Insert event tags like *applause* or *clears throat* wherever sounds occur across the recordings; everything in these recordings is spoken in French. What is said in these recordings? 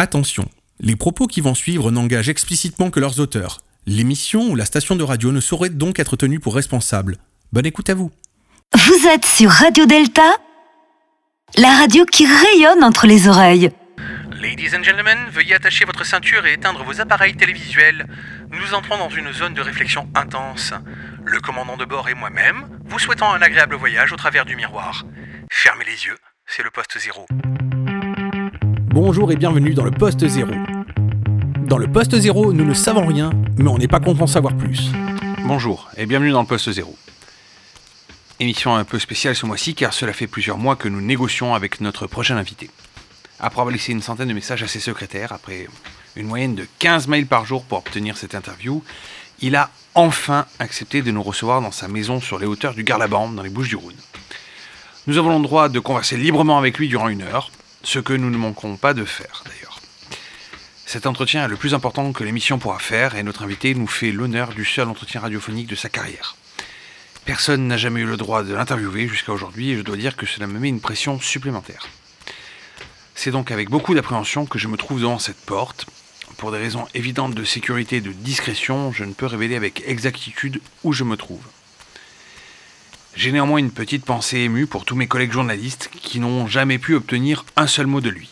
Attention, les propos qui vont suivre n'engagent explicitement que leurs auteurs. L'émission ou la station de radio ne saurait donc être tenue pour responsable. Bonne écoute à vous. Vous êtes sur Radio Delta, la radio qui rayonne entre les oreilles. Ladies and gentlemen, veuillez attacher votre ceinture et éteindre vos appareils télévisuels. Nous entrons dans une zone de réflexion intense. Le commandant de bord et moi-même, vous souhaitons un agréable voyage au travers du miroir. Fermez les yeux, c'est le poste zéro. Bonjour et bienvenue dans le poste zéro. Dans le poste zéro, nous ne savons rien, mais on n'est pas content de savoir plus. Bonjour et bienvenue dans le poste zéro. Émission un peu spéciale ce mois-ci car cela fait plusieurs mois que nous négocions avec notre prochain invité. Après avoir laissé une centaine de messages à ses secrétaires, après une moyenne de 15 mails par jour pour obtenir cette interview, il a enfin accepté de nous recevoir dans sa maison sur les hauteurs du Garlabande, dans les Bouches du Rhône. Nous avons le droit de converser librement avec lui durant une heure, ce que nous ne manquons pas de faire d'ailleurs. Cet entretien est le plus important que l'émission pourra faire et notre invité nous fait l'honneur du seul entretien radiophonique de sa carrière. Personne n'a jamais eu le droit de l'interviewer jusqu'à aujourd'hui et je dois dire que cela me met une pression supplémentaire. C'est donc avec beaucoup d'appréhension que je me trouve devant cette porte. Pour des raisons évidentes de sécurité et de discrétion, je ne peux révéler avec exactitude où je me trouve. J'ai néanmoins une petite pensée émue pour tous mes collègues journalistes qui n'ont jamais pu obtenir un seul mot de lui.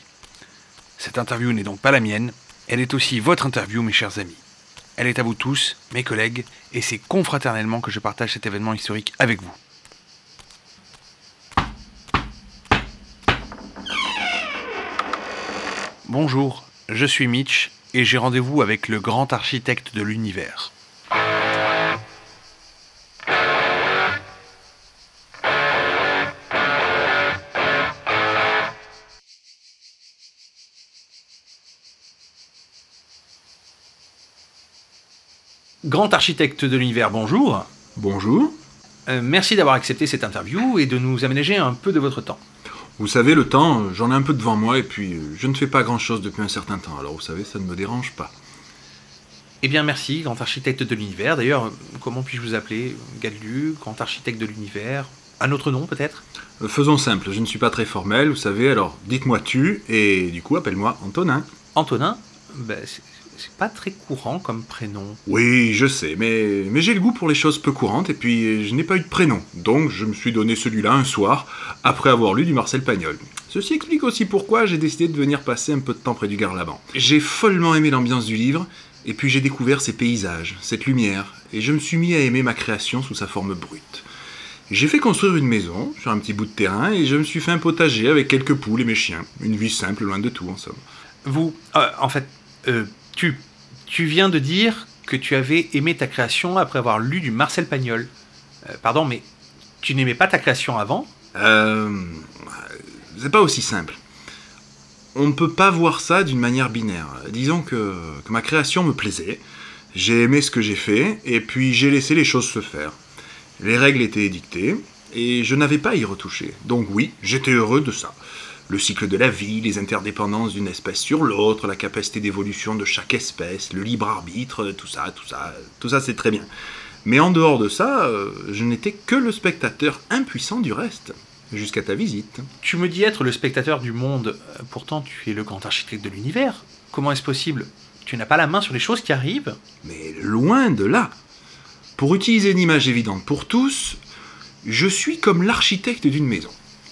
Cette interview n'est donc pas la mienne, elle est aussi votre interview, mes chers amis. Elle est à vous tous, mes collègues, et c'est confraternellement que je partage cet événement historique avec vous. Bonjour, je suis Mitch et j'ai rendez-vous avec le grand architecte de l'univers. Grand architecte de l'univers, bonjour. Bonjour. Euh, merci d'avoir accepté cette interview et de nous aménager un peu de votre temps. Vous savez, le temps, j'en ai un peu devant moi et puis euh, je ne fais pas grand-chose depuis un certain temps. Alors vous savez, ça ne me dérange pas. Eh bien, merci, grand architecte de l'univers. D'ailleurs, comment puis-je vous appeler? Gallu, grand architecte de l'univers Un autre nom, peut-être? Euh, Faisons simple, je ne suis pas très formel, vous savez, alors dites-moi tu et du coup appelle-moi Antonin. Antonin? Ben, c'est- pas très courant comme prénom. Oui, je sais, mais, mais j'ai le goût pour les choses peu courantes et puis je n'ai pas eu de prénom. Donc je me suis donné celui-là un soir, après avoir lu du Marcel Pagnol. Ceci explique aussi pourquoi j'ai décidé de venir passer un peu de temps près du Garlaban. J'ai follement aimé l'ambiance du livre, et puis j'ai découvert ces paysages, cette lumière, et je me suis mis à aimer ma création sous sa forme brute. J'ai fait construire une maison sur un petit bout de terrain et je me suis fait un potager avec quelques poules et mes chiens. Une vie simple, loin de tout en somme. Vous, euh, en fait, euh, tu, viens de dire que tu avais aimé ta création après avoir lu du Marcel Pagnol. Euh, pardon, mais tu n'aimais pas ta création avant? Euh, c'est pas aussi simple. On ne peut pas voir ça d'une manière binaire. Disons que, que ma création me plaisait, j'ai aimé ce que j'ai fait, et puis j'ai laissé les choses se faire. Les règles étaient édictées, et je n'avais pas à y retoucher. Donc oui, j'étais heureux de ça. Le cycle de la vie, les interdépendances d'une espèce sur l'autre, la capacité d'évolution de chaque espèce, le libre arbitre, tout ça, tout ça, tout ça c'est très bien. Mais en dehors de ça, euh, je n'étais que le spectateur impuissant du reste, jusqu'à ta visite. Tu me dis être le spectateur du monde, euh, pourtant tu es le grand architecte de l'univers. Comment est-ce possible? Tu n'as pas la main sur les choses qui arrivent? Mais loin de là. Pour utiliser une image évidente pour tous, je suis comme l'architecte d'une maison.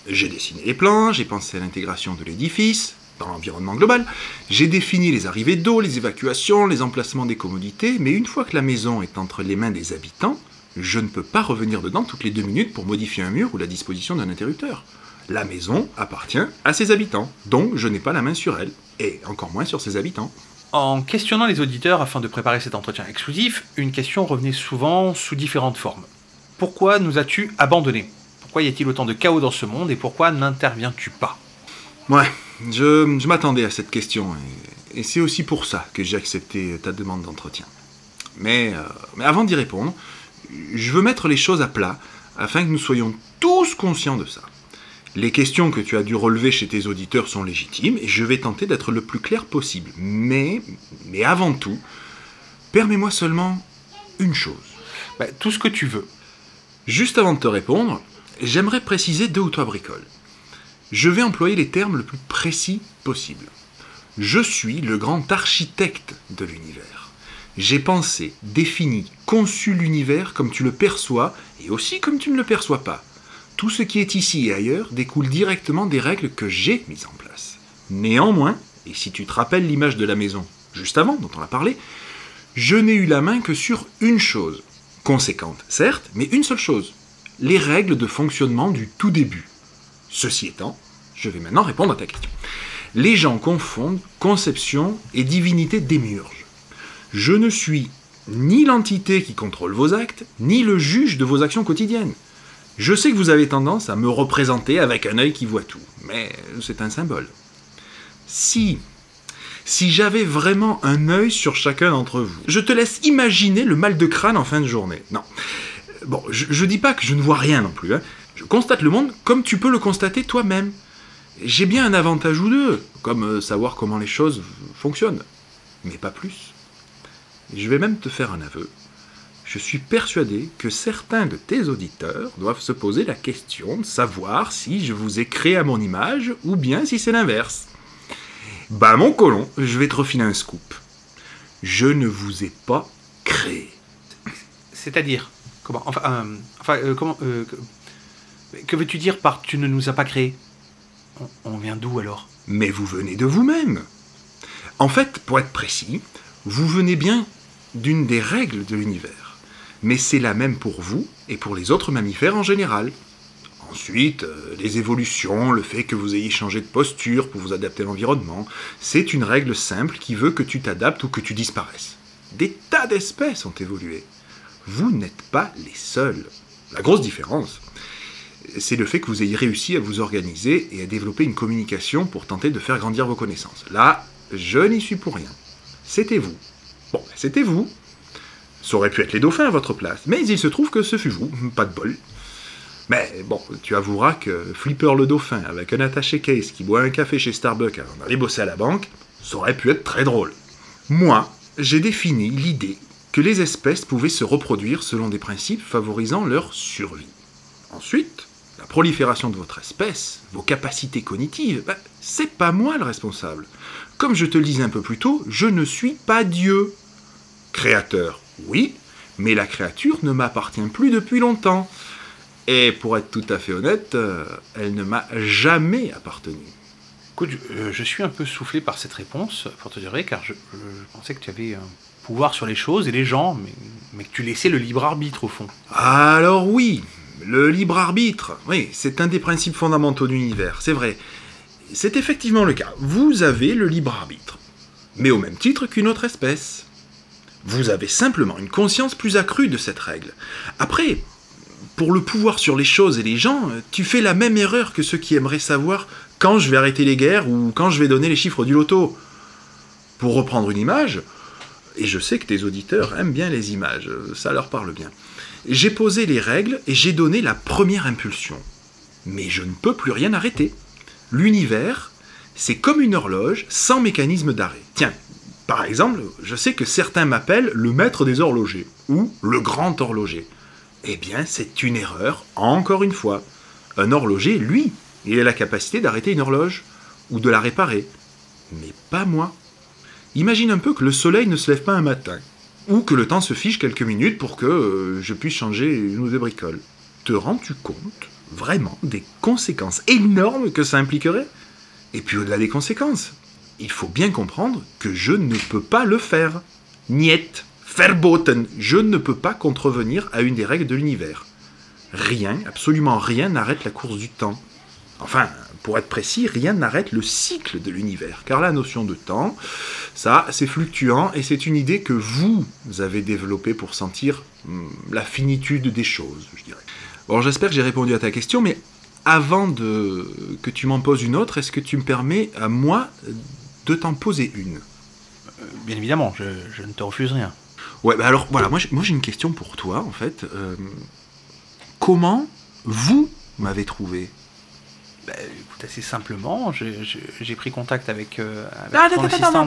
J'ai dessiné les plans, j'ai pensé à l'intégration de l'édifice, dans l'environnement global, j'ai défini les arrivées d'eau, les évacuations, les emplacements des commodités, mais une fois que la maison est entre les mains des habitants, je ne peux pas revenir dedans toutes les deux minutes pour modifier un mur ou la disposition d'un interrupteur. La maison appartient à ses habitants, donc je n'ai pas la main sur elle, et encore moins sur ses habitants. En questionnant les auditeurs afin de préparer cet entretien exclusif, une question revenait souvent sous différentes formes. Pourquoi nous as-tu abandonnés? Pourquoi y a-t-il autant de chaos dans ce monde et pourquoi n'interviens-tu pas? Ouais, je, je m'attendais à cette question, et, et c'est aussi pour ça que j'ai accepté ta demande d'entretien. Mais, euh, mais avant d'y répondre, je veux mettre les choses à plat, afin que nous soyons tous conscients de ça. Les questions que tu as dû relever chez tes auditeurs sont légitimes, et je vais tenter d'être le plus clair possible. Mais, mais avant tout, permets-moi seulement une chose. Bah, Tout ce que tu veux. Juste avant de te répondre, j'aimerais préciser deux ou trois bricoles. Je vais employer les termes le plus précis possible. Je suis le grand architecte de l'univers. J'ai pensé, défini, conçu l'univers comme tu le perçois et aussi comme tu ne le perçois pas. Tout ce qui est ici et ailleurs découle directement des règles que j'ai mises en place. Néanmoins, et si tu te rappelles l'image de la maison juste avant dont on a parlé, je n'ai eu la main que sur une chose, conséquente certes, mais une seule chose, les règles de fonctionnement du tout début. Ceci étant, je vais maintenant répondre à ta question. Les gens confondent conception et divinité démiurge. Je ne suis ni l'entité qui contrôle vos actes, ni le juge de vos actions quotidiennes. Je sais que vous avez tendance à me représenter avec un œil qui voit tout, mais c'est un symbole. Si, si j'avais vraiment un œil sur chacun d'entre vous, je te laisse imaginer le mal de crâne en fin de journée. Non. Bon, je, ne dis pas que je ne vois rien non plus. Hein. Je constate le monde comme tu peux le constater toi-même. J'ai bien un avantage ou deux, comme euh, savoir comment les choses fonctionnent, mais pas plus. Je vais même te faire un aveu. Je suis persuadé que certains de tes auditeurs doivent se poser la question de savoir si je vous ai créé à mon image ou bien si c'est l'inverse. Bah mon colon, je vais te refiler un scoop. Je ne vous ai pas créé. C'est-à-dire? Comment Enfin, euh, euh, comment euh, Que, veux-tu dire par tu ne nous as pas créé on, vient d'où alors? Mais vous venez de vous-même. En fait, pour être précis, vous venez bien d'une des règles de l'univers. Mais c'est la même pour vous et pour les autres mammifères en général. Ensuite, les évolutions, le fait que vous ayez changé de posture pour vous adapter à l'environnement, c'est une règle simple qui veut que tu t'adaptes ou que tu disparaisses. Des tas d'espèces ont évolué. Vous n'êtes pas les seuls. La grosse différence, c'est le fait que vous ayez réussi à vous organiser et à développer une communication pour tenter de faire grandir vos connaissances. Là, je n'y suis pour rien. C'était vous. Bon, c'était vous. Ça aurait pu être les dauphins à votre place, mais il se trouve que ce fut vous. Pas de bol. Mais bon, tu avoueras que Flipper le dauphin, avec un attaché case qui boit un café chez Starbucks avant d'aller bosser à la banque, ça aurait pu être très drôle. Moi, j'ai défini l'idée les espèces pouvaient se reproduire selon des principes favorisant leur survie. Ensuite, la prolifération de votre espèce, vos capacités cognitives, ben, c'est pas moi le responsable. Comme je te le disais un peu plus tôt, je ne suis pas Dieu. Créateur, oui, mais la créature ne m'appartient plus depuis longtemps. Et pour être tout à fait honnête, euh, elle ne m'a jamais appartenu. Écoute, euh, je, suis un peu soufflé par cette réponse, pour te dire, car je, pensais que tu avais sur les choses et les gens, mais, mais que tu laissais le libre arbitre au fond. Alors oui, le libre arbitre, oui, c'est un des principes fondamentaux de l'univers, c'est vrai. C'est effectivement le cas. Vous avez le libre arbitre, mais au même titre qu'une autre espèce. Vous avez simplement une conscience plus accrue de cette règle. Après, pour le pouvoir sur les choses et les gens, tu fais la même erreur que ceux qui aimeraient savoir quand je vais arrêter les guerres ou quand je vais donner les chiffres du loto. Pour reprendre une image, et je sais que tes auditeurs aiment bien les images, ça leur parle bien. J'ai posé les règles et j'ai donné la première impulsion. Mais je ne peux plus rien arrêter. L'univers, c'est comme une horloge sans mécanisme d'arrêt. Tiens, par exemple, je sais que certains m'appellent le maître des horlogers ou le grand horloger. Eh bien, c'est une erreur, encore une fois. Un horloger, lui, il a la capacité d'arrêter une horloge ou de la réparer. Mais pas moi. Imagine un peu que le soleil ne se lève pas un matin ou que le temps se fiche quelques minutes pour que euh, je puisse changer une ou deux bricoles. Te rends-tu compte vraiment des conséquences énormes que ça impliquerait? Et puis au-delà des conséquences, il faut bien comprendre que je ne peux pas le faire. Niet, verboten, je ne peux pas contrevenir à une des règles de l'univers. Rien, absolument rien n'arrête la course du temps. Enfin, pour être précis, rien n'arrête le cycle de l'univers, car la notion de temps, ça, c'est fluctuant et c'est une idée que vous avez développée pour sentir hum, la finitude des choses, je dirais. Bon, j'espère que j'ai répondu à ta question, mais avant de, que tu m'en poses une autre, est-ce que tu me permets à moi de t'en poser une? Euh, Bien évidemment, je, ne te refuse rien. Ouais, bah alors voilà, moi j'ai une question pour toi en fait. Euh, comment vous m'avez trouvé? Bah, écoute, assez simplement, j'ai pris contact avec, euh, ah,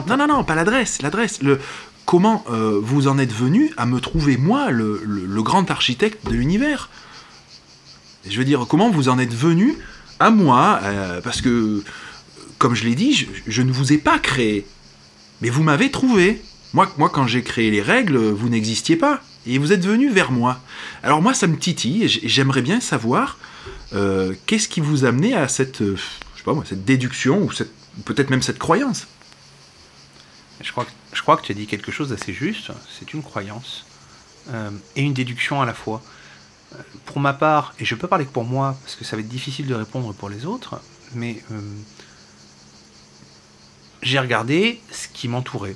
non, non, non, pas l'adresse, l'adresse. Le, comment euh, vous en êtes venu à me trouver, moi, le, grand architecte de l'univers? Je veux dire, comment vous en êtes venu à moi euh, Parce que comme je l'ai dit, je, je ne vous ai pas créé. Mais vous m'avez trouvé. Moi, moi quand j'ai créé les règles, vous n'existiez pas. Et vous êtes venu vers moi. Alors moi, ça me titille, j'aimerais bien savoir euh, qu'est-ce qui vous a amené à cette, euh, cette déduction, ou peut-être même cette croyance? Je crois, que, tu as dit quelque chose d'assez juste. C'est une croyance euh, et une déduction à la fois. Pour ma part, et je peux parler que pour moi, parce que ça va être difficile de répondre pour les autres, mais j'ai regardé ce qui m'entourait.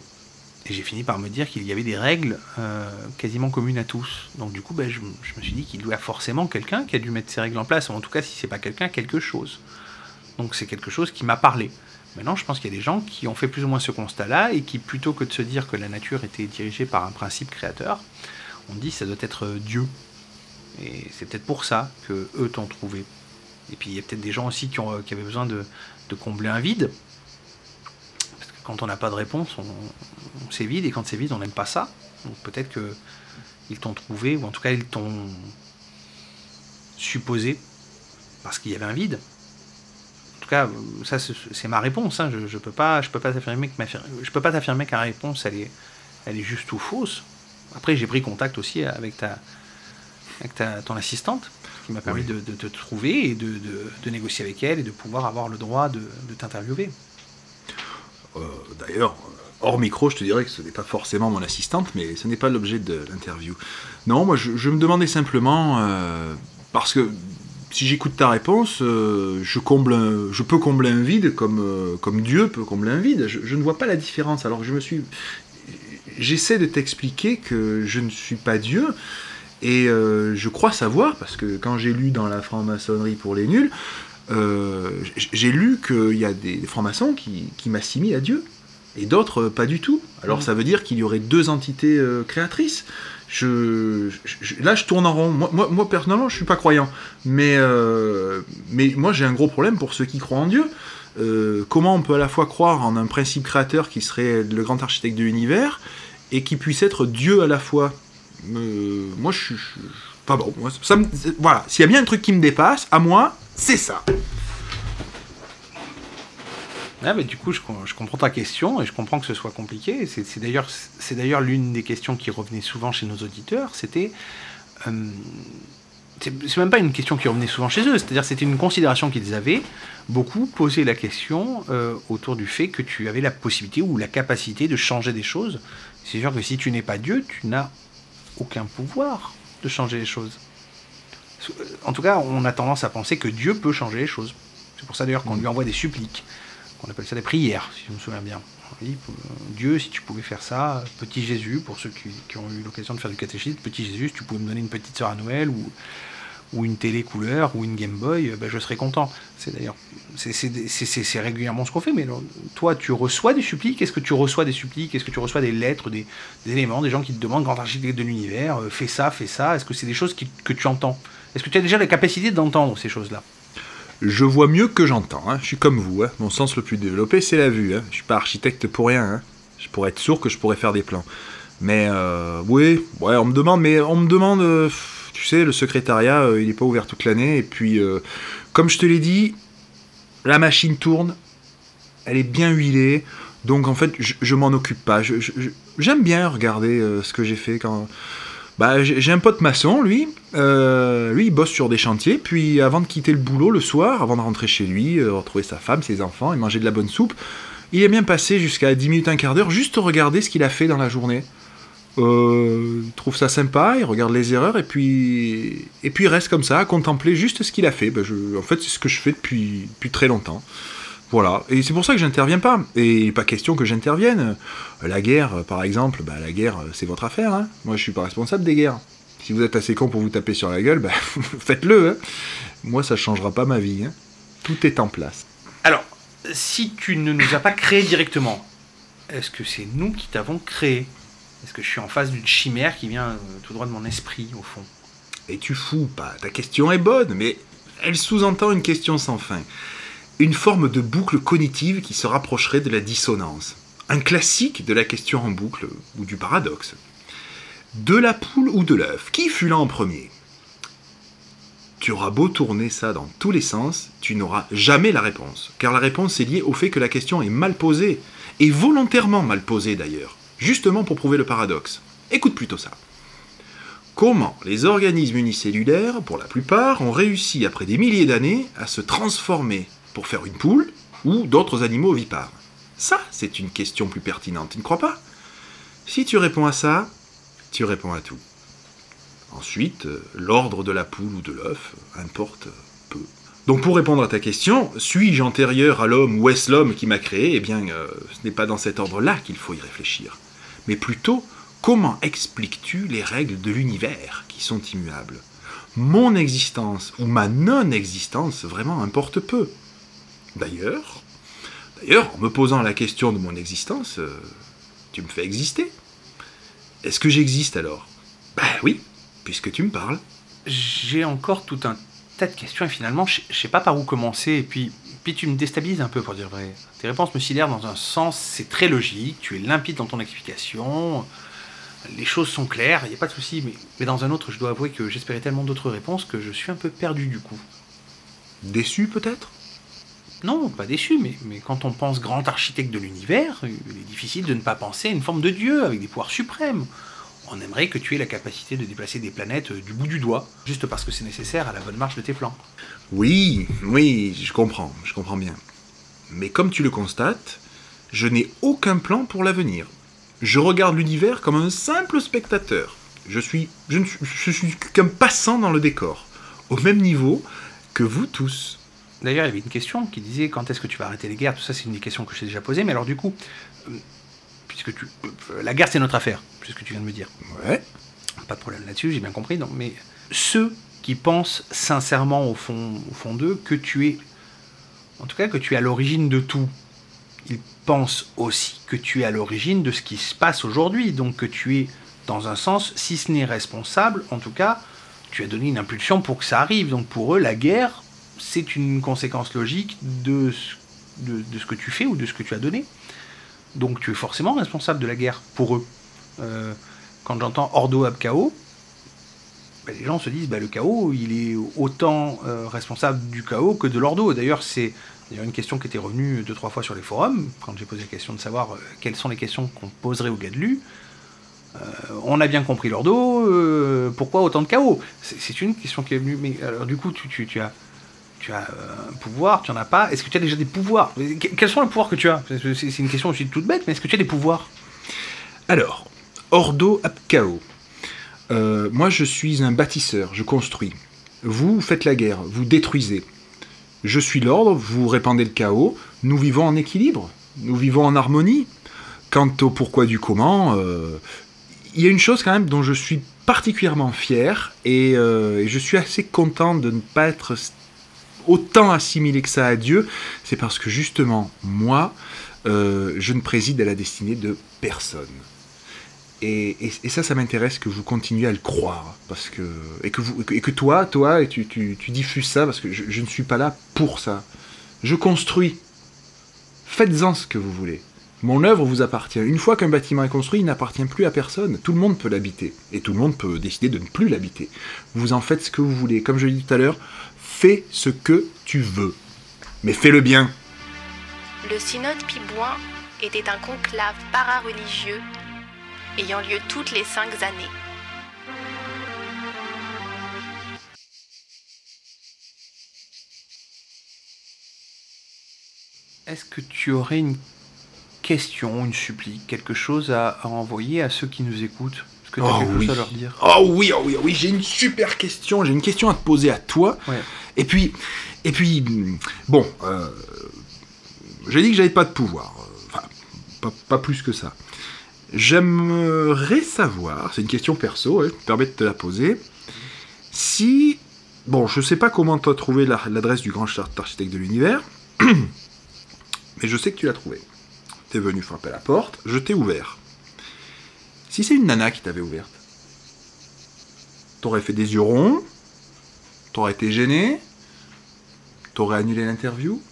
Et j'ai fini par me dire qu'il y avait des règles euh, quasiment communes à tous. Donc du coup, ben, je, me suis dit qu'il y a forcément quelqu'un qui a dû mettre ces règles en place, ou en tout cas, si c'est pas quelqu'un, quelque chose. Donc c'est quelque chose qui m'a parlé. Maintenant, je pense qu'il y a des gens qui ont fait plus ou moins ce constat-là et qui, plutôt que de se dire que la nature était dirigée par un principe créateur, on dit ça doit être euh, Dieu. Et c'est peut-être pour ça que eux t'ont trouvé. Et puis il y a peut-être des gens aussi qui, euh, avaient besoin de combler un vide. Quand on n'a pas de réponse, on, on- c'est vide, et quand c'est vide, on n'aime pas ça. Donc peut-être que ils t'ont trouvé, ou en tout cas ils t'ont supposé, parce qu'il y avait un vide. En tout cas, ça c'est ma réponse. hein. Je, je peux pas, je peux pas t'affirmer que ma, je peux pas t'affirmer que ma réponse elle est, elle est juste ou fausse. Après, j'ai pris contact aussi avec ta, avec ta, ton assistante, qui m'a permis Oui. de, de te trouver et de, de- de négocier avec elle et de pouvoir avoir le droit de, de t'interviewer. Euh, D'ailleurs, hors micro, je te dirais que ce n'est pas forcément mon assistante, mais ce n'est pas l'objet de l'interview. Non, moi, je, me demandais simplement, euh, parce que si j'écoute ta réponse, euh, je, comble je peux combler un vide comme, euh, Dieu peut combler un vide. Je, ne vois pas la différence. Alors, je me suis. J'essaie de t'expliquer que je ne suis pas Dieu. Et euh, je crois savoir, parce que quand j'ai lu dans la franc-maçonnerie pour les nuls, euh, j'ai lu qu'il y a des, des francs-maçons qui, qui m'assimilent à Dieu, et d'autres euh, pas du tout. Alors Mhm. ça veut dire qu'il y aurait deux entités euh, créatrices. Je, je- je- là, je tourne en rond. Moi, moi, moi, personnellement, je suis pas croyant, mais, euh, mais moi, j'ai un gros problème pour ceux qui croient en Dieu. Euh, comment on peut à la fois croire en un principe créateur qui serait le grand architecte de l'univers et qui puisse être Dieu à la fois? Euh, Moi, je suis pas bon. Moi, ça me- c'est- voilà, s'il y a bien un truc qui me dépasse, à moi, c'est ça. Ah, du coup, je, com- je comprends ta question et je comprends que ce soit compliqué. C'est d'ailleurs, l'une des questions qui revenait souvent chez nos auditeurs. C'était, euh, c'est c'est même pas une question qui revenait souvent chez eux. C'est-à-dire, c'était une considération qu'ils avaient. Beaucoup posaient la question euh, autour du fait que tu avais la possibilité ou la capacité de changer des choses. C'est sûr que si tu n'es pas Dieu, tu n'as aucun pouvoir de changer les choses. En tout cas, on a tendance à penser que Dieu peut changer les choses. C'est pour ça d'ailleurs qu'on lui envoie des suppliques on appelle ça des prières, si je me souviens bien. Dieu, si tu pouvais faire ça, petit Jésus, pour ceux qui, ont eu l'occasion de faire du catéchisme, petit Jésus, si tu pouvais me donner une petite sœur à Noël, ou, une télé couleur, ou une Game Boy, ben, je serais content. C'est d'ailleurs, c'est- régulièrement ce qu'on fait, mais toi, tu reçois des suppliques, est-ce que tu reçois des suppliques, est-ce que tu reçois des lettres, des, éléments, des gens qui te demandent, grand architecte de l'univers, euh, fais ça, fais ça, est-ce que c'est des choses que tu entends? Est-ce que tu as déjà la capacité d'entendre ces choses-là? Je vois mieux que j'entends. hein. Je suis comme vous. hein. Mon sens le plus développé, c'est la vue. Hein. Je suis pas architecte pour rien. hein. Je pourrais être sourd que je pourrais faire des plans. Mais euh, oui, ouais, on me demande, mais on me demande, euh, tu sais, le secrétariat, euh, il n'est pas ouvert toute l'année. Et puis, comme je te l'ai dit, la machine tourne, elle est bien huilée. Donc en fait, je, je m'en occupe pas. Je- je- je- J'aime bien regarder ce que j'ai fait quand. Bah, j'ai un pote maçon, lui. Euh, lui, il bosse sur des chantiers. Puis, avant de quitter le boulot le soir, avant de rentrer chez lui, euh, retrouver sa femme, ses enfants et manger de la bonne soupe, il aime bien passer jusqu'à 10 minutes, un quart d'heure, juste regarder ce qu'il a fait dans la journée. Euh, il trouve ça sympa, il regarde les erreurs et puis, et puis il reste comme ça à contempler juste ce qu'il a fait. Bah, je- en fait, c'est ce que je fais depuis, depuis très longtemps. Voilà, et c'est pour ça que j'interviens pas. Et pas question que j'intervienne. La guerre, par exemple, bah, la guerre, c'est votre affaire. hein. Moi, je suis pas responsable des guerres. Si vous êtes assez con pour vous taper sur la gueule, bah, *laughs* faites-le. hein. Moi, ça changera pas ma vie. hein. Tout est en place. Alors, si tu ne nous as pas créé directement, est-ce que c'est nous qui t'avons créé? Est-ce que je suis en face d'une chimère qui vient euh, tout droit de mon esprit, au fond? Et tu fous pas. Ta question est bonne, mais elle sous-entend une question sans fin. Une forme de boucle cognitive qui se rapprocherait de la dissonance. Un classique de la question en boucle ou du paradoxe. De la poule ou de l'œuf Qui fut là en premier? Tu auras beau tourner ça dans tous les sens, tu n'auras jamais la réponse. Car la réponse est liée au fait que la question est mal posée. Et volontairement mal posée d'ailleurs. Justement pour prouver le paradoxe. Écoute plutôt ça. Comment les organismes unicellulaires, pour la plupart, ont réussi après des milliers d'années à se transformer pour faire une poule ou d'autres animaux ovipares Ça, c'est une question plus pertinente, tu ne crois pas? Si tu réponds à ça, tu réponds à tout. Ensuite, euh, l'ordre de la poule ou de l'œuf importe peu. Donc pour répondre à ta question, suis-je antérieur à l'homme ou est-ce l'homme qui m'a créé? Eh bien, euh, ce n'est pas dans cet ordre-là qu'il faut y réfléchir. Mais plutôt, comment expliques-tu les règles de l'univers qui sont immuables? Mon existence ou ma non-existence vraiment importe peu. D'ailleurs, d'ailleurs, en me posant la question de mon existence, euh, tu me fais exister. Est-ce que j'existe alors? Ben oui, puisque tu me parles. J'ai encore tout un tas de questions et finalement, je sais pas par où commencer. Et puis, puis tu me déstabilises un peu pour dire vrai. Tes réponses me sidèrent dans un sens, c'est très logique, tu es limpide dans ton explication, les choses sont claires, il n'y a pas de souci. Mais, mais dans un autre, je dois avouer que j'espérais tellement d'autres réponses que je suis un peu perdu du coup. Déçu peut-être? Non, pas déçu, mais, quand on pense grand architecte de l'univers, il est difficile de ne pas penser à une forme de Dieu avec des pouvoirs suprêmes. On aimerait que tu aies la capacité de déplacer des planètes euh, du bout du doigt, juste parce que c'est nécessaire à la bonne marche de tes plans. Oui, oui, je comprends, je comprends bien. Mais comme tu le constates, je n'ai aucun plan pour l'avenir. Je regarde l'univers comme un simple spectateur. Je suis, je ne je suis qu'un passant dans le décor, au même niveau que vous tous. D'ailleurs, il y avait une question qui disait quand est-ce que tu vas arrêter les guerres? Tout ça, c'est une des questions que je t'ai déjà posées. Mais alors, du coup, euh, puisque tu, euh, la guerre, c'est notre affaire, c'est ce que tu viens de me dire. Ouais. Pas de problème là-dessus, j'ai bien compris. Non, mais ceux qui pensent sincèrement au fond, au fond d'eux que tu es, en tout cas, que tu es à l'origine de tout, ils pensent aussi que tu es à l'origine de ce qui se passe aujourd'hui. Donc que tu es, dans un sens, si ce n'est responsable, en tout cas, tu as donné une impulsion pour que ça arrive. Donc pour eux, la guerre, c'est une conséquence logique de ce, que tu fais ou de ce que tu as donné. Donc tu es forcément responsable de la guerre pour eux. Euh, quand j'entends Ordo ab chaos, ben, les gens se disent bah, le chaos, il est autant euh, responsable du chaos que de l'ordo. D'ailleurs, c'est une question qui était revenue deux trois fois sur les forums quand j'ai posé la question de savoir euh, quelles sont les questions qu'on poserait au Gadlu. Euh, on a bien compris l'ordo, pourquoi autant de chaos C'est une question qui est venue. Mais alors du coup, tu- tu as tu as euh, un pouvoir, tu en as pas. Est-ce que tu as déjà des pouvoirs? Que- Quels sont les pouvoirs que tu as? C'est une question aussi toute bête, mais est-ce que tu as des pouvoirs? Alors, Ordo ab chaos. Euh, moi, je suis un bâtisseur, je construis. Vous faites la guerre, vous détruisez. Je suis l'ordre, vous répandez le chaos. Nous vivons en équilibre, nous vivons en harmonie. Quant au pourquoi du comment, euh, il y a une chose quand même dont je suis particulièrement fier et, euh, et je suis assez content de ne pas être autant assimilé que ça à Dieu. C'est parce que justement, moi, euh, je ne préside à la destinée de personne. Et, ça, ça m'intéresse que vous continuiez à le croire, parce que et que toi, toi, et tu diffuses ça, parce que je, je ne suis pas là pour ça. Je construis. Faites-en ce que vous voulez. Mon œuvre vous appartient. Une fois qu'un bâtiment est construit, il n'appartient plus à personne. Tout le monde peut l'habiter, et tout le monde peut décider de ne plus l'habiter. Vous en faites ce que vous voulez. Comme je l'ai dit tout à l'heure, fais ce que tu veux, mais fais-le bien. Le synode Pibouin était un conclave para-religieux ayant lieu toutes les cinq années. Est-ce que tu aurais une question, une supplique, quelque chose à, à envoyer à ceux qui nous écoutent? Que tu as Oh quelque oui. chose à leur dire Oh oui, oh oui, oh oui, j'ai une super question. J'ai une question à te poser à toi. Ouais. Et puis, et puis, bon, euh, j'ai dit que j'avais pas de pouvoir. Euh, Enfin, pas, pas plus que ça. J'aimerais savoir, c'est une question perso, ouais, je me permets de te la poser, si, bon, je sais pas comment tu as trouvé la- l'adresse du grand architecte de l'univers, *clears throat* mais je sais que tu l'as trouvé. T'es venu frapper à la porte, je t'ai ouvert. Si c'est une nana qui t'avait ouverte, t'aurais fait des yeux ronds, t'aurais été gêné, t'aurais annulé l'interview,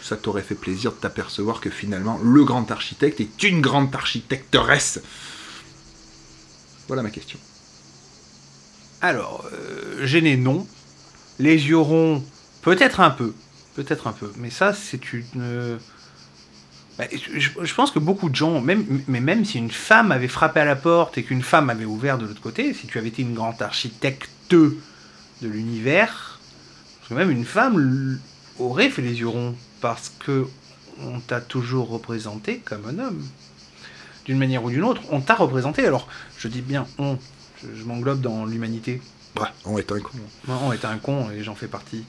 ça t'aurait fait plaisir de t'apercevoir que finalement le grand architecte est une grande architecteresse. Voilà ma question. Alors, euh, gêné, non. Les yeux ronds, peut-être un peu. Peut-être un peu. Mais ça, c'est une. euh, bah, je, je pense que beaucoup de gens, même, mais même si une femme avait frappé à la porte et qu'une femme avait ouvert de l'autre côté, si tu avais été une grande architecte de l'univers, parce que même une femme aurait fait les yeux ronds parce que on t'a toujours représenté comme un homme. D'une manière ou d'une autre, on t'a représenté. Alors, je dis bien on, je, je m'englobe dans l'humanité. Ouais, on est un con. On est un con et j'en fais partie.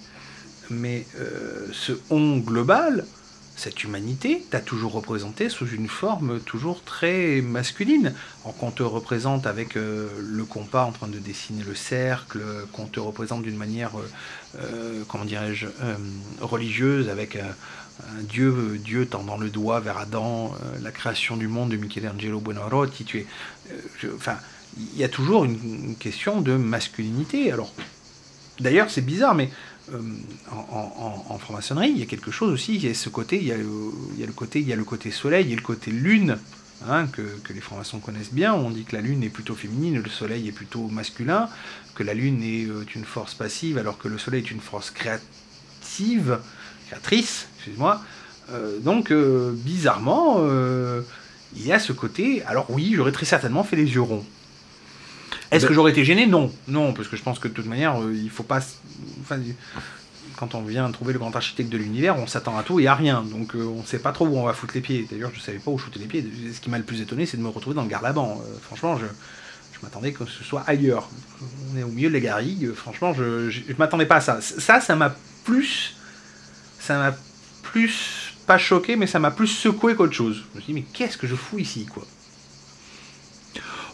Mais euh, ce on global, cette humanité, t'a toujours représenté sous une forme toujours très masculine. Qu'on te représente avec euh, le compas en train de dessiner le cercle, qu'on te représente d'une manière, euh, euh, comment dirais-je, religieuse, avec un dieu, dieu tendant le doigt vers Adam, la création du monde de Michelangelo Buonarroti. Tu es, enfin, il y a toujours une, une question de masculinité. Alors, d'ailleurs, c'est bizarre, mais euh, en, franc-maçonnerie, il y a quelque chose aussi. Il y a ce côté, il y a le, il y a le côté, il y a le côté soleil côté lune. hein, que, les francs-maçons connaissent bien, on dit que la lune est plutôt féminine, le soleil est plutôt masculin, que la lune est euh, une force passive alors que le soleil est une force créative, créatrice, excuse-moi. Euh, donc, bizarrement, il y a ce côté. Alors, oui, j'aurais très certainement fait les yeux ronds. Est-ce Ben- que j'aurais été gêné? Non, non, parce que je pense que de toute manière, euh, il faut pas. Enfin, quand on vient trouver le grand architecte de l'univers, on s'attend à tout et à rien. Donc, euh, on sait pas trop où on va foutre les pieds. D'ailleurs, je savais pas où foutre les pieds. Ce qui m'a le plus étonné, c'est de me retrouver dans le Garlaban. Euh, franchement, je, je m'attendais que ce soit ailleurs. On est au milieu de la garrigue. Franchement, je, je m'attendais pas à ça. Ça, ça m'a plus. Ça m'a plus. Pas choqué, mais ça m'a plus secoué qu'autre chose. Je me suis dit, mais qu'est-ce que je fous ici, quoi?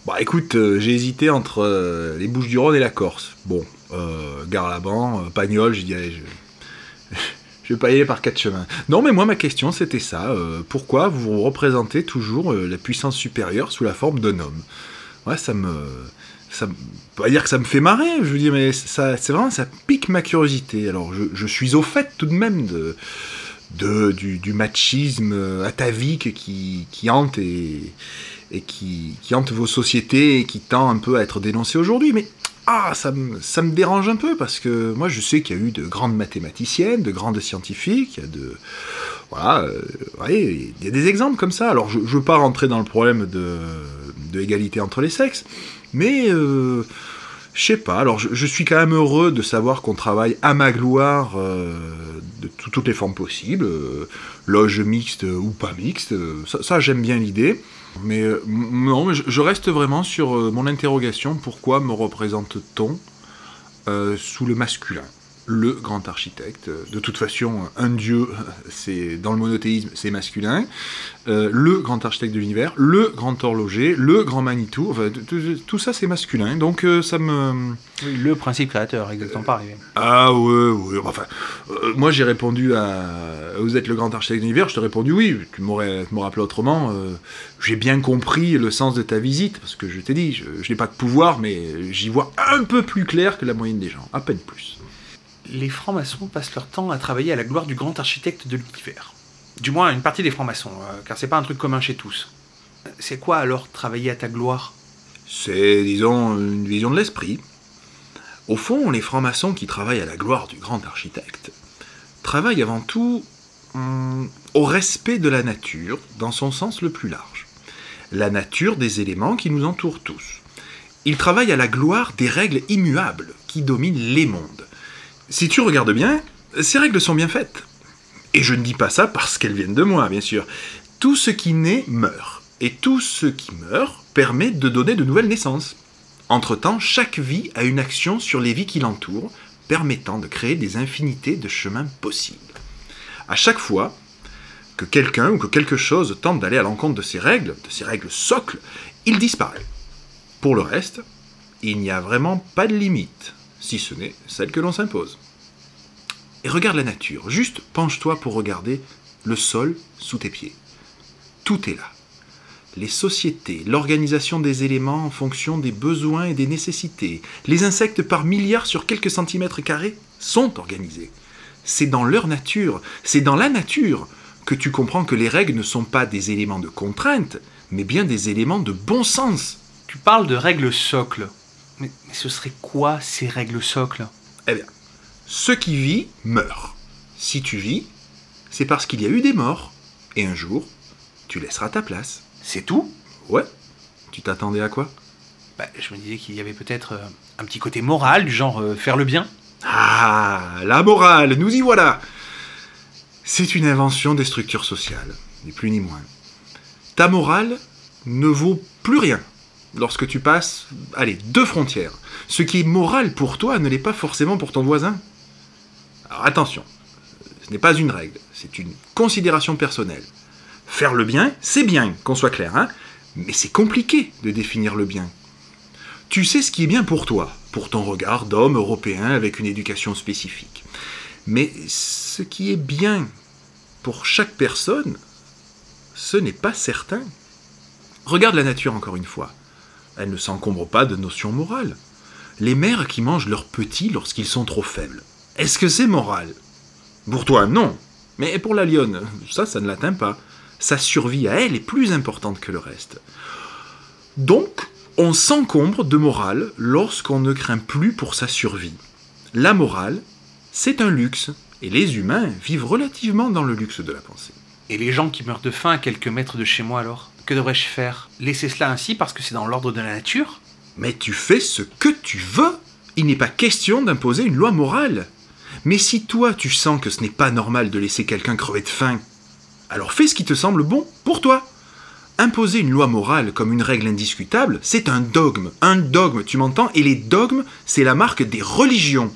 Bah écoute, euh, j'ai hésité entre euh, les Bouches du Rhône et la Corse. Bon, euh, Garlaban, euh, Pagnol, j'ai dit, allez, je... *laughs* je vais pas y aller par quatre chemins. Non, mais moi, ma question, c'était ça. pourquoi vous représentez toujours la puissance supérieure sous la forme d'un homme? Ouais, ça me... Ça. Pas dire que ça me fait marrer, je veux dire, mais ça, c'est vraiment, ça pique ma curiosité. Alors, je, suis au fait tout de même de, du, machisme atavique qui, qui hante et, et qui, hante vos sociétés et qui tend un peu à être dénoncé aujourd'hui. Mais ah, ça me, dérange un peu parce que moi je sais qu'il y a eu de grandes mathématiciennes, de grandes scientifiques, il y a de. Voilà, euh, y a des exemples comme ça. Alors je ne veux pas rentrer dans le problème de, de égalité entre les sexes, mais. euh, je sais pas, alors je, suis quand même heureux de savoir qu'on travaille à ma gloire euh, de tout- toutes les formes possibles, euh, loge mixte ou pas mixte, ça, j'aime bien l'idée. Mais euh, non, je reste vraiment sur euh, mon interrogation, pourquoi me représente-t-on euh, sous le masculin? Le grand architecte. De toute façon, un dieu, c'est dans le monothéisme, c'est masculin. Euh, le grand architecte de l'univers, le grand horloger, le grand Manitou, enfin, tout- ça c'est masculin. Donc euh, ça me... Oui, le principe créateur, exactement pareil. Ah ouais, ouais. Enfin, euh, moi j'ai répondu à... Vous êtes le grand architecte de l'univers, je t'ai répondu oui. Tu m'aurais tu m'aurais appelé autrement. j'ai bien compris le sens de ta visite, parce que je t'ai dit, je, je n'ai pas de pouvoir, mais j'y vois un peu plus clair que la moyenne des gens, à peine plus. Les francs-maçons passent leur temps à travailler à la gloire du grand architecte de l'univers. Du moins, une partie des francs-maçons, euh, car c'est pas un truc commun chez tous. C'est quoi alors travailler à ta gloire? C'est, disons, une vision de l'esprit. Au fond, les francs-maçons qui travaillent à la gloire du grand architecte travaillent avant tout hum, au respect de la nature dans son sens le plus large. La nature des éléments qui nous entourent tous. Ils travaillent à la gloire des règles immuables qui dominent les mondes. Si tu regardes bien, ces règles sont bien faites. Et je ne dis pas ça parce qu'elles viennent de moi, bien sûr. Tout ce qui naît meurt. Et tout ce qui meurt permet de donner de nouvelles naissances. Entre-temps, chaque vie a une action sur les vies qui l'entourent, permettant de créer des infinités de chemins possibles. À chaque fois que quelqu'un ou que quelque chose tente d'aller à l'encontre de ces règles, de ces règles socles, il disparaît. Pour le reste, il n'y a vraiment pas de limite, si ce n'est celle que l'on s'impose. Et regarde la nature, juste penche-toi pour regarder le sol sous tes pieds. Tout est là. Les sociétés, l'organisation des éléments en fonction des besoins et des nécessités, les insectes par milliards sur quelques centimètres carrés sont organisés. C'est dans leur nature, c'est dans la nature que tu comprends que les règles ne sont pas des éléments de contrainte, mais bien des éléments de bon sens. Tu parles de règles socles. Mais, mais ce serait quoi ces règles socles? Eh bien, Ce qui vit meurt. Si tu vis, c'est parce qu'il y a eu des morts. Et un jour, tu laisseras ta place. C'est tout? Ouais. Tu t'attendais à quoi? Bah, Je me disais qu'il y avait peut-être euh, un petit côté moral, du genre euh, faire le bien. Ah, la morale, nous y voilà. C'est une invention des structures sociales, ni plus ni moins. Ta morale ne vaut plus rien lorsque tu passes, allez, deux frontières. Ce qui est moral pour toi ne l'est pas forcément pour ton voisin. Alors attention, ce n'est pas une règle, c'est une considération personnelle. Faire le bien, c'est bien, qu'on soit clair, hein mais c'est compliqué de définir le bien. Tu sais ce qui est bien pour toi, pour ton regard d'homme européen avec une éducation spécifique. Mais ce qui est bien pour chaque personne, ce n'est pas certain. Regarde la nature encore une fois. Elle ne s'encombre pas de notions morales. Les mères qui mangent leurs petits lorsqu'ils sont trop faibles. Est-ce que c'est moral? Pour toi, non. Mais pour la lionne, ça, ça ne l'atteint pas. Sa survie à elle est plus importante que le reste. Donc, on s'encombre de morale lorsqu'on ne craint plus pour sa survie. La morale, c'est un luxe, et les humains vivent relativement dans le luxe de la pensée. Et les gens qui meurent de faim à quelques mètres de chez moi alors? Que devrais-je faire? Laisser cela ainsi parce que c'est dans l'ordre de la nature? Mais tu fais ce que tu veux Il n'est pas question d'imposer une loi morale. Mais si toi tu sens que ce n'est pas normal de laisser quelqu'un crever de faim, alors fais ce qui te semble bon pour toi. Imposer une loi morale comme une règle indiscutable, c'est un dogme. Un dogme, tu m'entends? Et les dogmes, c'est la marque des religions.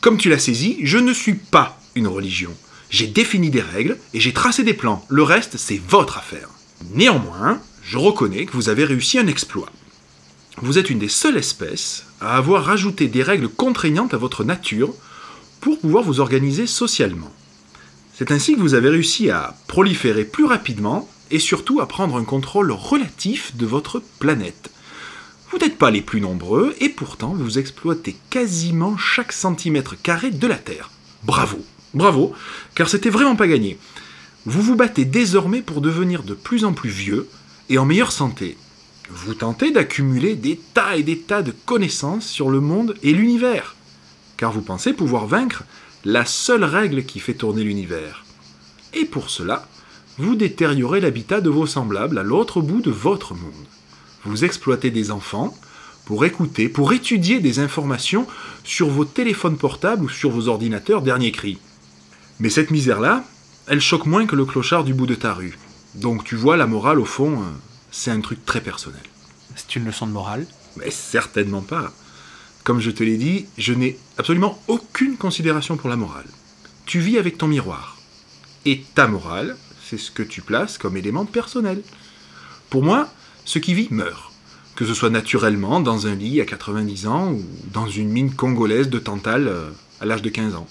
Comme tu l'as saisi, je ne suis pas une religion. J'ai défini des règles et j'ai tracé des plans. Le reste, c'est votre affaire. Néanmoins, je reconnais que vous avez réussi un exploit. Vous êtes une des seules espèces à avoir rajouté des règles contraignantes à votre nature pour pouvoir vous organiser socialement. C'est ainsi que vous avez réussi à proliférer plus rapidement et surtout à prendre un contrôle relatif de votre planète. Vous n'êtes pas les plus nombreux et pourtant vous exploitez quasiment chaque centimètre carré de la Terre. Bravo, bravo, car c'était vraiment pas gagné. Vous vous battez désormais pour devenir de plus en plus vieux et en meilleure santé. Vous tentez d'accumuler des tas et des tas de connaissances sur le monde et l'univers, car vous pensez pouvoir vaincre la seule règle qui fait tourner l'univers. Et pour cela, vous détériorez l'habitat de vos semblables à l'autre bout de votre monde. Vous exploitez des enfants pour écouter, pour étudier des informations sur vos téléphones portables ou sur vos ordinateurs dernier cri. Mais cette misère-là, elle choque moins que le clochard du bout de ta rue. Donc tu vois, la morale, au fond, euh, c'est un truc très personnel. C'est une leçon de morale? Mais certainement pas. Comme je te l'ai dit, je n'ai absolument aucune considération pour la morale. Tu vis avec ton miroir. Et ta morale, c'est ce que tu places comme élément personnel. Pour moi, ce qui vit meurt. Que ce soit naturellement, dans un lit à 90 ans, ou dans une mine congolaise de Tantale euh, à l'âge de 15 ans.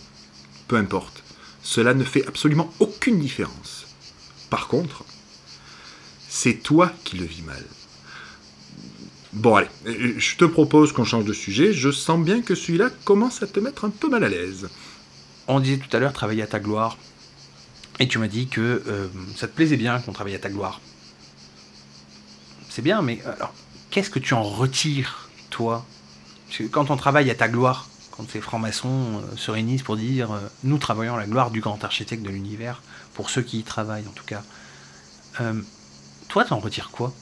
Peu importe. Cela ne fait absolument aucune différence. Par contre, c'est toi qui le vis mal. Bon, allez, euh, je te propose qu'on change de sujet. Je sens bien que celui-là commence à te mettre un peu mal à l'aise. On disait tout à l'heure travailler à ta gloire. Et tu m'as dit que euh, ça te plaisait bien qu'on travaille à ta gloire. C'est bien, mais alors, qu'est-ce que tu en retires, toi? Parce que quand on travaille à ta gloire, quand ces francs-maçons euh, se réunissent pour dire euh, nous travaillons à la gloire du grand architecte de l'univers, pour ceux qui y travaillent en tout cas, euh, toi, tu en retires quoi?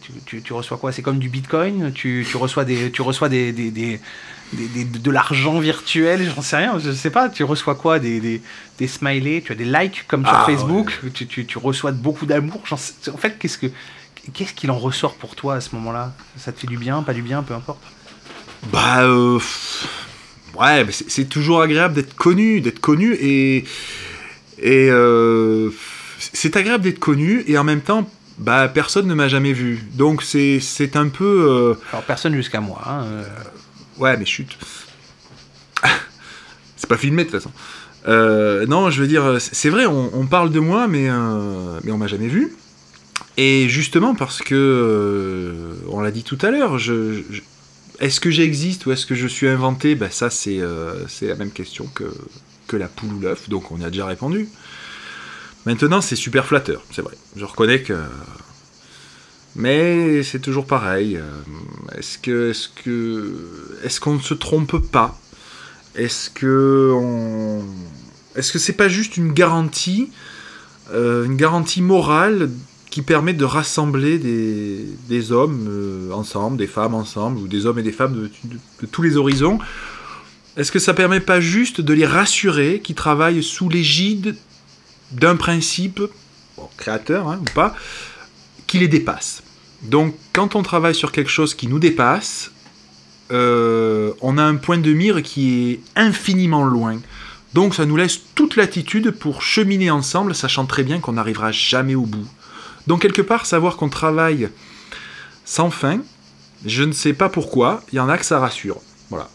Tu, tu- tu reçois quoi? C'est comme du bitcoin? Tu, tu reçois, des, tu reçois des, des- des- de l'argent virtuel? J'en sais rien, je sais pas. Tu reçois quoi? Des, des, des smileys? Tu as des likes comme sur Ah, Facebook? Tu, tu- tu reçois beaucoup d'amour? En fait, qu'est-ce que qu'est-ce qu'il en ressort pour toi à ce moment-là? Ça te fait du bien, pas du bien, peu importe? Bah, euh, ouais, c'est toujours agréable d'être connu, d'être connu et et euh, c'est agréable d'être connu et en même temps, bah personne ne m'a jamais vu. Donc c'est c'est un peu euh, Alors personne jusqu'à moi. hein, euh, ouais, mais chut, *laughs* c'est pas filmé de toute façon. Euh, non, je veux dire, c'est vrai, on, on parle de moi, mais mais on m'a jamais vu. Et justement parce que on l'a dit tout à l'heure, je, je- est-ce que j'existe ou est-ce que je suis inventé? Ben ça c'est c'est la même question que que la poule ou l'œuf, donc on y a déjà répondu. Maintenant c'est super flatteur, c'est vrai. Je reconnais que mais c'est toujours pareil. euh, Est-ce que est-ce que est-ce qu'on ne se trompe pas? Est-ce que on... est-ce que c'est pas juste une garantie, euh, une garantie morale qui permet de rassembler des, des hommes euh, ensemble, des femmes ensemble, ou des hommes et des femmes de, de- tous les horizons? Est-ce que ça permet pas juste de les rassurer, qui travaillent sous l'égide d'un principe, créateur hein, ou pas, qui les dépasse Donc quand on travaille sur quelque chose qui nous dépasse, euh, on a un point de mire qui est infiniment loin. Donc ça nous laisse toute latitude pour cheminer ensemble, sachant très bien qu'on n'arrivera jamais au bout. Donc quelque part, savoir qu'on travaille sans fin, je ne sais pas pourquoi, il y en a que ça rassure. Voilà.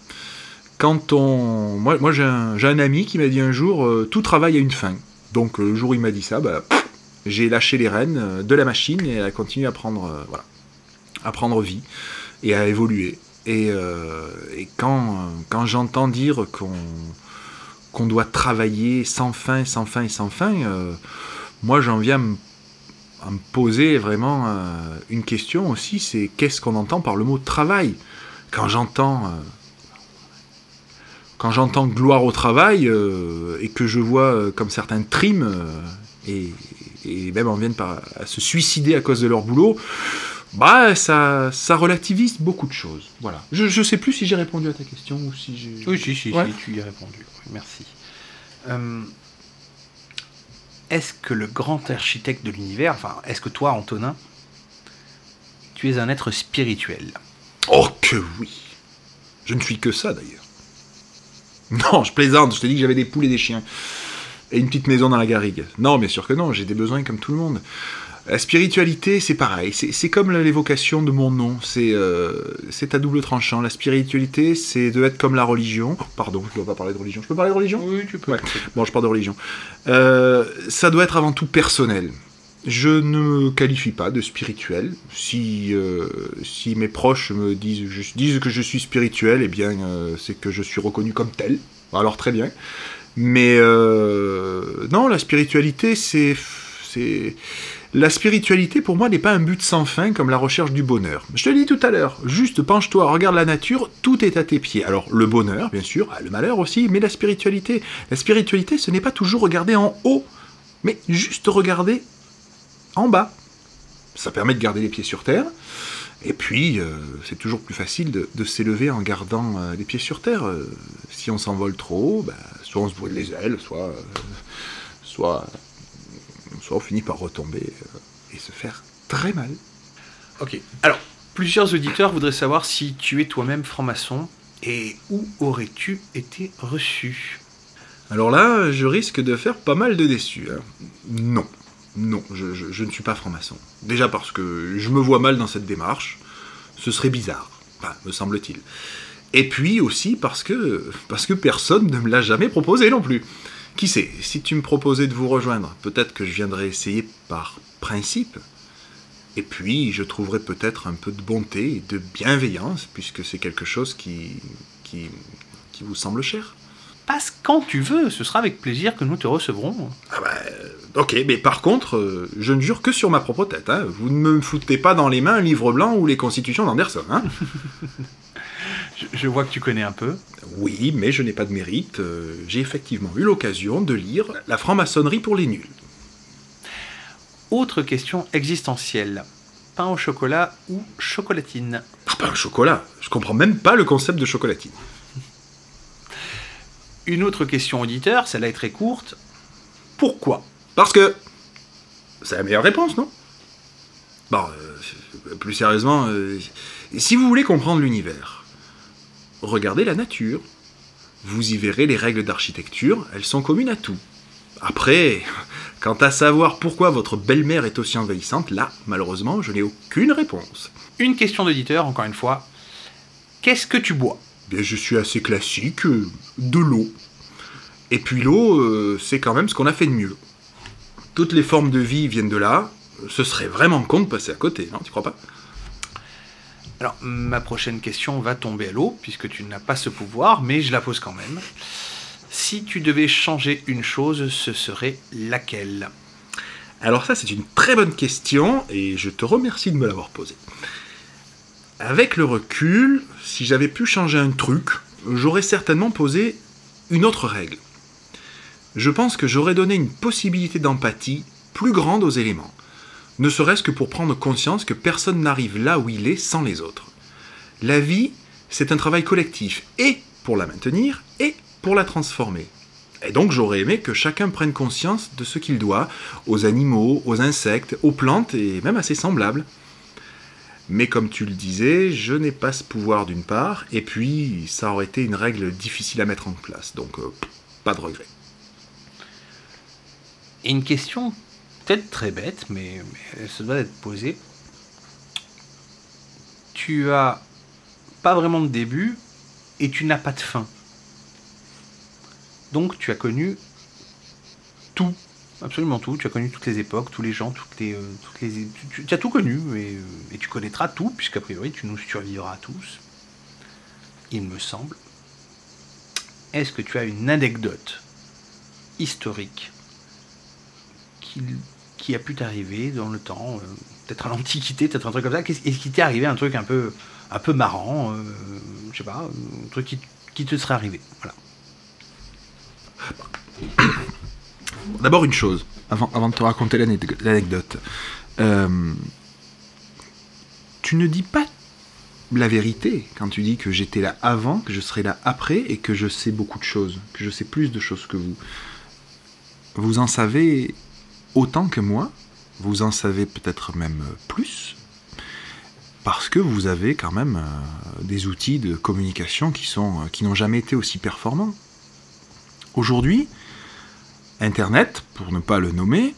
Quand on... Moi, moi j'ai un, j'ai un ami qui m'a dit un jour, euh, tout travail a une fin. Donc euh, le jour où il m'a dit ça, bah, j'ai lâché les rênes euh, de la machine et elle a continué à prendre, euh, à prendre vie et à évoluer. Et, quand, quand j'entends dire qu'on doit travailler sans fin, sans fin sans fin, moi j'en viens à me, poser vraiment une question aussi, c'est qu'est-ce qu'on entend par le mot travail? Quand j'entends... quand j'entends gloire au travail euh, et que je vois euh, comme certains triment euh, et, et même en viennent par, à se suicider à cause de leur boulot, bah ça, ça relativise beaucoup de choses. Voilà. Je, je sais plus si j'ai répondu à ta question ou si j'ai. Oui, si, si, Ouais. si, tu y as répondu. Merci. Euh, est-ce que le grand architecte de l'univers, enfin, est-ce que toi, Antonin, tu es un être spirituel? Oh que oui. Je ne suis que ça d'ailleurs. Non, je plaisante. Je te dis que j'avais des poules et des chiens et une petite maison dans la garrigue. Non, bien sûr que non. J'ai des besoins comme tout le monde. La spiritualité, c'est pareil. C'est comme l'évocation de mon nom. C'est euh, c'est à double tranchant. La spiritualité, c'est de être comme la religion. Oh, pardon, je ne dois pas parler de religion. Je peux parler de religion? Oui, tu peux. Ouais. Bon, je parle de religion. Euh, ça doit être avant tout personnel. Je ne me qualifie pas de spirituel. Si, euh, si mes proches me disent, disent que je suis spirituel, eh bien, euh, c'est que je suis reconnu comme tel. Alors très bien. Mais euh, non, la spiritualité, c'est, c'est, la spiritualité pour moi n'est pas un but sans fin comme la recherche du bonheur. Je te l'ai dit tout à l'heure. Juste penche-toi, regarde la nature, tout est à tes pieds. Alors le bonheur, bien sûr, le malheur aussi, mais la spiritualité, la spiritualité, ce n'est pas toujours regarder en haut, mais juste regarder en bas. Ça permet de garder les pieds sur terre. Et puis, euh, c'est toujours plus facile de, de s'élever en gardant euh, les pieds sur terre. Euh, si on s'envole trop haut, bah, soit on se brûle les ailes, soit, soit, soit on finit par retomber et se faire très mal. Ok. Alors, plusieurs auditeurs voudraient savoir si tu es toi-même franc-maçon et où aurais-tu été reçu? Alors là, je risque de faire pas mal de déçus. hein. Non, non, je, ne suis pas franc-maçon. Déjà parce que je me vois mal dans cette démarche. Ce serait bizarre, me semble-t-il. Et puis aussi parce que, parce que personne ne me l'a jamais proposé non plus. Qui sait, si tu me proposais de vous rejoindre, peut-être que je viendrais essayer par principe. Et puis, je trouverais peut-être un peu de bonté et de bienveillance, puisque c'est quelque chose qui, qui vous semble cher. Passe quand tu veux, ce sera avec plaisir que nous te recevrons. Ah bah, euh, ok, mais par contre, euh, je ne jure que sur ma propre tête. hein. Vous ne me foutez pas dans les mains un livre blanc ou les constitutions d'Anderson. Hein. *laughs* Je, je vois que tu connais un peu. oui, mais je n'ai pas de mérite. euh, J'ai effectivement eu l'occasion de lire La franc-maçonnerie pour les nuls. Autre question existentielle. Pain au chocolat ou chocolatine? Ah bah, un chocolat. Je comprends même pas le concept de chocolatine. Une autre question auditeur, celle-là est très courte. Pourquoi? Parce que c'est la meilleure réponse, non? Bon, euh, plus sérieusement, euh, si vous voulez comprendre l'univers, regardez la nature. Vous y verrez les règles d'architecture, elles sont communes à tout. Après, quant à savoir pourquoi votre belle-mère est aussi envahissante, là, malheureusement, je n'ai aucune réponse. Une question d'auditeur, encore une fois. Qu'est-ce que tu bois? Bien, je suis assez classique, euh, de l'eau. Et puis l'eau, euh, c'est quand même ce qu'on a fait de mieux. Toutes les formes de vie viennent de là. Ce serait vraiment con de passer à côté, non Tu crois pas? Alors, ma prochaine question va tomber à l'eau, puisque tu n'as pas ce pouvoir, mais je la pose quand même. Si tu devais changer une chose, ce serait laquelle? Alors ça, c'est une très bonne question, et je te remercie de me l'avoir posée. Avec le recul, si j'avais pu changer un truc, j'aurais certainement posé une autre règle. Je pense que j'aurais donné une possibilité d'empathie plus grande aux éléments, ne serait-ce que pour prendre conscience que personne n'arrive là où il est sans les autres. La vie, c'est un travail collectif, et pour la maintenir, et pour la transformer. Et donc j'aurais aimé que chacun prenne conscience de ce qu'il doit aux animaux, aux insectes, aux plantes et même à ses semblables. Mais comme tu le disais, je n'ai pas ce pouvoir d'une part, et puis ça aurait été une règle difficile à mettre en place, donc euh, pas de regret. Et une question peut-être très bête, mais, mais ça doit être posée. Tu as pas vraiment de début et tu n'as pas de fin. Donc tu as connu tout, absolument tout. Tu as connu toutes les époques, tous les gens, toutes les, euh, toutes tu, as tout connu et, euh, tu connaîtras tout puisqu'a priori tu nous survivras tous. Il me semble. Est-ce que tu as une anecdote historique qui, a pu t'arriver dans le temps, euh, peut-être à l'Antiquité, peut-être un truc comme ça? Est-ce qu'il t'est arrivé un truc un peu, un peu marrant, je sais pas, un truc qui, qui te serait arrivé? Voilà. D'abord une chose, avant, avant de te raconter l'anecdote. Euh, tu ne dis pas la vérité quand tu dis que j'étais là avant, que je serai là après et que je sais beaucoup de choses, que je sais plus de choses que vous. Vous en savez autant que moi, vous en savez peut-être même plus, parce que vous avez quand même euh, des outils de communication qui sont euh, qui n'ont jamais été aussi performants. Aujourd'hui, Internet, pour ne pas le nommer,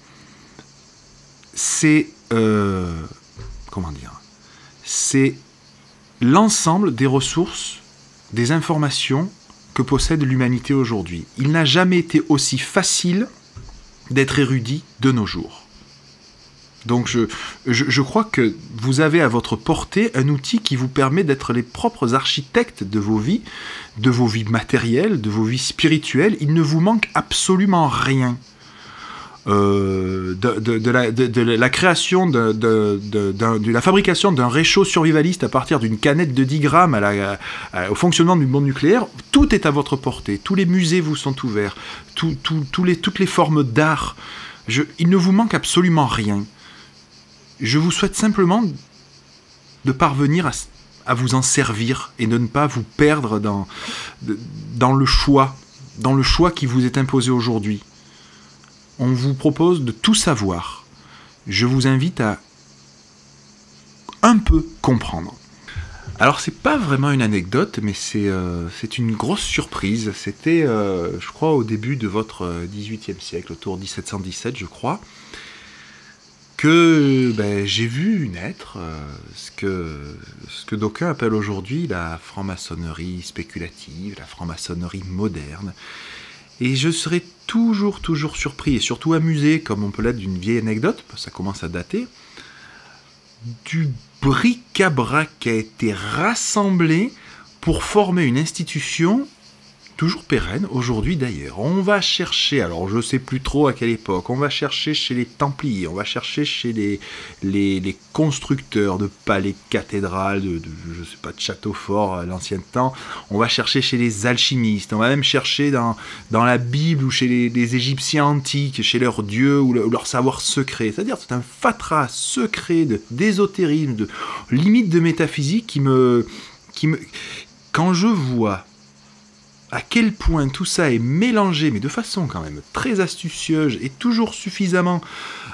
c'est euh, comment dire, c'est l'ensemble des ressources, des informations que possède l'humanité aujourd'hui. Il n'a jamais été aussi facile d'être érudit de nos jours. Donc je, je, crois que vous avez à votre portée un outil qui vous permet d'être les propres architectes de vos vies, de vos vies matérielles, de vos vies spirituelles. Il ne vous manque absolument rien. Euh, de, la, création de, la fabrication d'un réchaud survivaliste à partir d'une canette de 10 grammes au fonctionnement d'une bombe nucléaire, tout est à votre portée. Tous les musées vous sont ouverts, tout, les, toutes les formes d'art. Il ne vous manque absolument rien. Je vous souhaite simplement de parvenir à, vous en servir et de ne pas vous perdre dans, le choix, dans le choix qui vous est imposé aujourd'hui. On vous propose de tout savoir. Je vous invite à un peu comprendre. Alors c'est pas vraiment une anecdote, mais c'est euh, une grosse surprise. C'était, euh, je crois, au début de votre euh, 18e siècle, autour de 1717, je crois, que ben, j'ai vu naître euh, ce que, d'aucuns appellent aujourd'hui la franc-maçonnerie spéculative, la franc-maçonnerie moderne. Et je serai toujours, toujours surpris et surtout amusé, comme on peut l'être d'une vieille anecdote, ça commence à dater, du bric-à-brac qui a été rassemblé pour former une institution toujours pérenne, aujourd'hui d'ailleurs. On va chercher, alors je sais plus trop à quelle époque, on va chercher chez les Templiers, on va chercher chez les, les, constructeurs de palais cathédrales, de, de, je sais pas, de châteaux forts à l'ancien temps, on va chercher chez les alchimistes, on va même chercher dans, dans la Bible ou chez les, Égyptiens antiques, chez leurs dieux ou, le- ou leur savoir secret. C'est-à-dire c'est un fatras secret de- d'ésotérisme, de limite de métaphysique qui me, qui me... Quand je vois à quel point tout ça est mélangé, mais de façon quand même très astucieuse et toujours suffisamment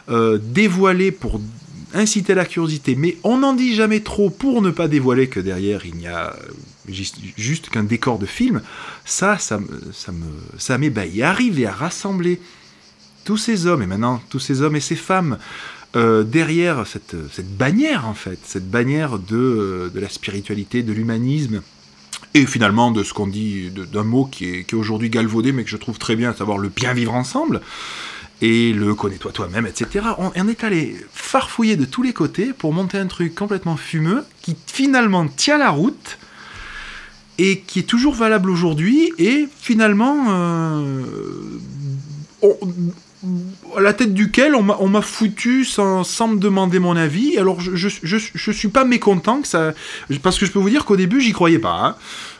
euh, dévoilé pour inciter la curiosité, mais on n'en dit jamais trop pour ne pas dévoiler que derrière il n'y a euh, juste, qu'un décor de film, ça, ça, ça me, ça m'ébahit. Arriver à rassembler tous ces hommes, et maintenant tous ces hommes et ces femmes, euh, derrière cette, bannière en fait, cette bannière de, euh, de la spiritualité, de l'humanisme, et finalement de ce qu'on dit d'un mot qui est, aujourd'hui galvaudé, mais que je trouve très bien, à savoir le bien vivre ensemble, et le connais-toi toi-même, etc. On, est allé farfouiller de tous les côtés pour monter un truc complètement fumeux qui finalement tient la route et qui est toujours valable aujourd'hui et finalement euh, à la tête duquel on m'a foutu sans, me demander mon avis. Alors je, suis pas mécontent que ça parce que je peux vous dire qu'au début j'y croyais pas. hein.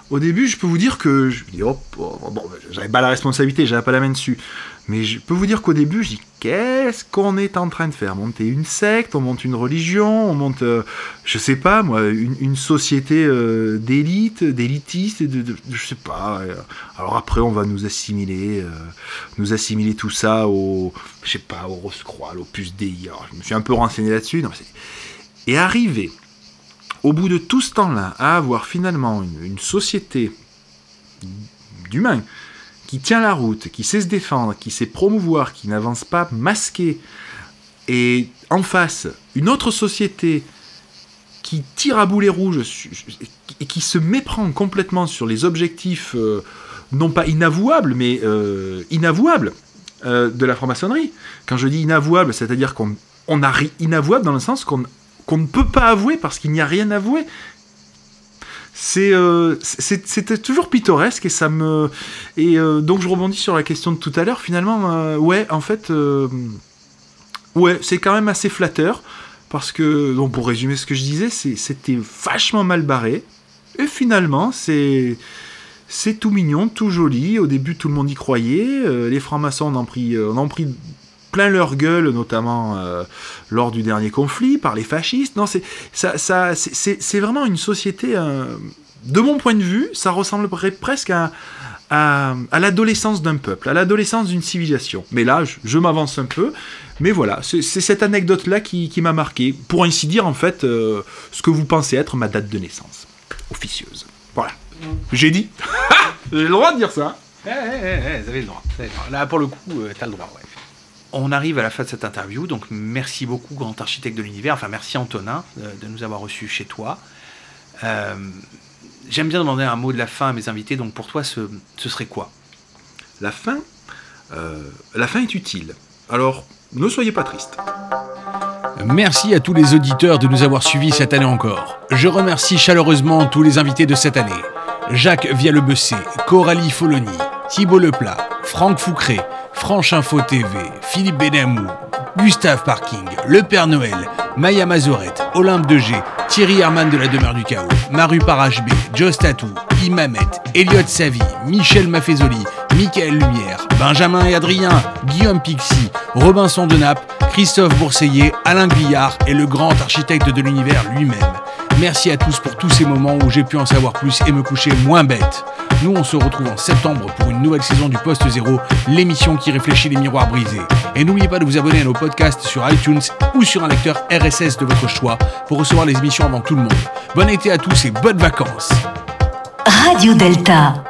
au début, je peux vous dire que je me dis, oh, bon, j'avais pas la responsabilité, j'avais pas la main dessus. Mais je peux vous dire qu'au début, je dis, qu'est-ce qu'on est en train de faire? Monter une secte, on monte une religion, on monte, euh, je sais pas moi, une, société euh, d'élite, d'élitistes, de, je sais pas. Alors après, on va nous assimiler, euh, nous assimiler tout ça au, je sais pas, au Rose-Croix, l'Opus je me suis un peu renseigné là-dessus. Et arriver au bout de tout ce temps-là, à avoir finalement une, société d'humains qui tient la route, qui sait se défendre, qui sait promouvoir, qui n'avance pas masqué, et en face, une autre société qui tire à boulet rouges et qui se méprend complètement sur les objectifs, euh, non pas inavouables, mais euh, inavouables euh, de la franc-maçonnerie. Quand je dis inavouable, c'est-à-dire qu'on on a inavouable dans le sens qu'on ne peut pas avouer parce qu'il n'y a rien à avouer. Euh, c'était toujours pittoresque et ça me et euh, donc je rebondis sur la question de tout à l'heure finalement euh, ouais en fait ouais c'est quand même assez flatteur parce que donc pour résumer ce que je disais c'était vachement mal barré et finalement c'est c'est tout mignon, tout joli. Au début, tout le monde y croyait. les francs-maçons en ont pris, en ont pris plein leur gueule, notamment euh, lors du dernier conflit, par les fascistes. Non, c'est ça, ça c'est vraiment une société. Euh, de mon point de vue, ça ressemblerait presque à, à, l'adolescence d'un peuple, à l'adolescence d'une civilisation. Mais là, je, m'avance un peu. Mais voilà, c'est cette anecdote-là qui, m'a marqué. Pour ainsi dire, en fait, euh, ce que vous pensez être ma date de naissance officieuse. Voilà. J'ai dit. *laughs* J'ai le droit de dire ça. Eh, eh, eh, vous avez le droit. Là, pour le coup, t'as le droit, ouais. On arrive à la fin de cette interview, donc merci beaucoup, grand architecte de l'univers. Enfin, merci Antonin de, nous avoir reçus chez toi. Euh, j'aime bien demander un mot de la fin à mes invités, donc pour toi, ce, serait quoi? La fin euh, La fin est utile. Alors, ne soyez pas triste. Merci à tous les auditeurs de nous avoir suivis cette année encore. Je remercie chaleureusement tous les invités de cette année. Jacques Vialebessé, Coralie Foloni, Thibault Leplat, Franck Foucré, Franche Info TV, Philippe Benamou, Gustave Parking, Le Père Noël, Maya Mazorette, Olympe de G, Thierry Herman de la Demeure du Chaos, Maru Parach B, Joe Tatou, Imamet, Elliot Savy, Michel Maffezoli, Michael Lumière, Benjamin et Adrien, Guillaume Pixi, Robinson de Naples, Christophe Bourseiller, Alain Guillard et le grand architecte de l'univers lui-même. Merci à tous pour tous ces moments où j'ai pu en savoir plus et me coucher moins bête. Nous, on se retrouve en septembre pour une nouvelle saison du Poste Zéro, l'émission qui réfléchit les miroirs brisés. Et n'oubliez pas de vous abonner à nos podcasts sur iTunes ou sur un lecteur RSS de votre choix pour recevoir les émissions avant tout le monde. Bon été à tous et bonnes vacances. Radio Delta.